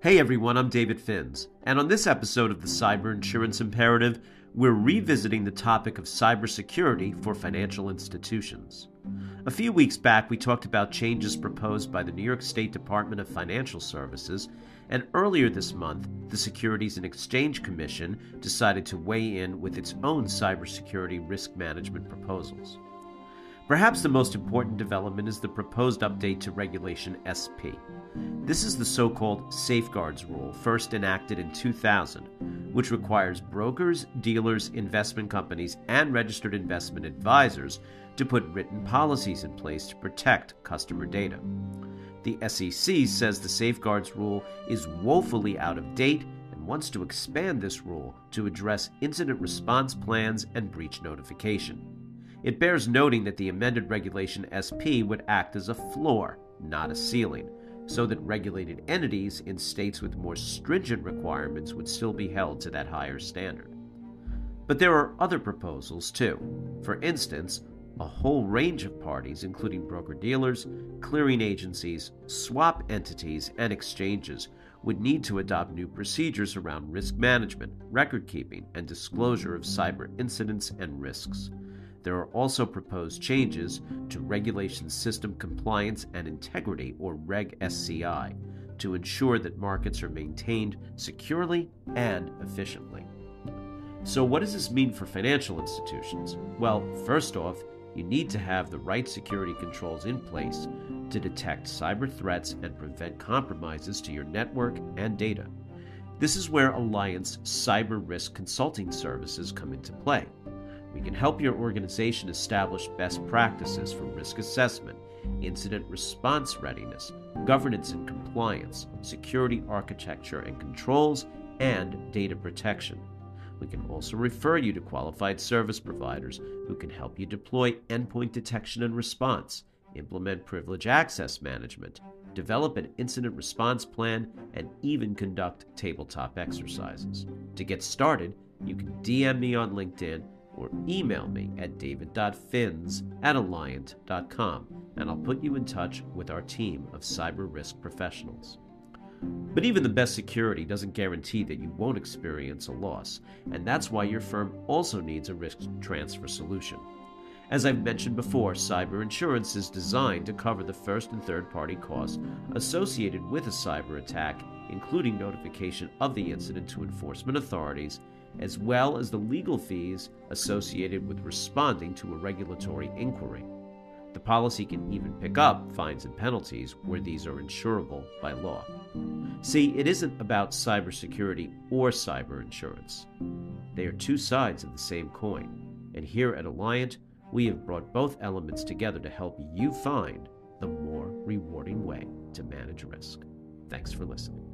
Hey everyone, I'm David Finz, and on this episode of the Cyber Insurance Imperative, we're revisiting the topic of cybersecurity for financial institutions. A few weeks back, we talked about changes proposed by the New York State Department of Financial Services, and earlier this month, the Securities and Exchange Commission decided to weigh in with its own cybersecurity risk management proposals. Perhaps the most important development is the proposed update to Regulation SP. This is the so called Safeguards Rule, first enacted in 2000, which requires brokers, dealers, investment companies, and registered investment advisors to put written policies in place to protect customer data. The SEC says the Safeguards Rule is woefully out of date and wants to expand this rule to address incident response plans and breach notification. It bears noting that the amended Regulation SP would act as a floor, not a ceiling, so that regulated entities in states with more stringent requirements would still be held to that higher standard. But there are other proposals too. For instance, a whole range of parties, including broker dealers, clearing agencies, swap entities, and exchanges, would need to adopt new procedures around risk management, record keeping, and disclosure of cyber incidents and risks. There are also proposed changes to Regulation System Compliance and Integrity, or Reg SCI, to ensure that markets are maintained securely and efficiently. So, what does this mean for financial institutions? Well, first off, you need to have the right security controls in place to detect cyber threats and prevent compromises to your network and data. This is where Alliant's Cyber Risk Consulting Services come into play. We can help your organization establish best practices for risk assessment, incident response readiness, governance and compliance, security architecture and controls, and data protection. We can also refer you to qualified service providers who can help you deploy endpoint detection and response, implement privilege access management, develop an incident response plan, and even conduct tabletop exercises. To get started, you can DM me on LinkedIn or email me at david.finz at alliant.com, and I'll put you in touch with our team of cyber risk professionals. But even the best security doesn't guarantee that you won't experience a loss, and that's why your firm also needs a risk transfer solution. As I've mentioned before, cyber insurance is designed to cover the first and third party costs associated with a cyber attack, including notification of the incident to enforcement authorities as well as the legal fees associated with responding to a regulatory inquiry. The policy can even pick up fines and penalties where these are insurable by law. See, it isn't about cybersecurity or cyber insurance. They are two sides of the same coin, and here at Alliant, we have brought both elements together to help you find the more rewarding way to manage risk. Thanks for listening.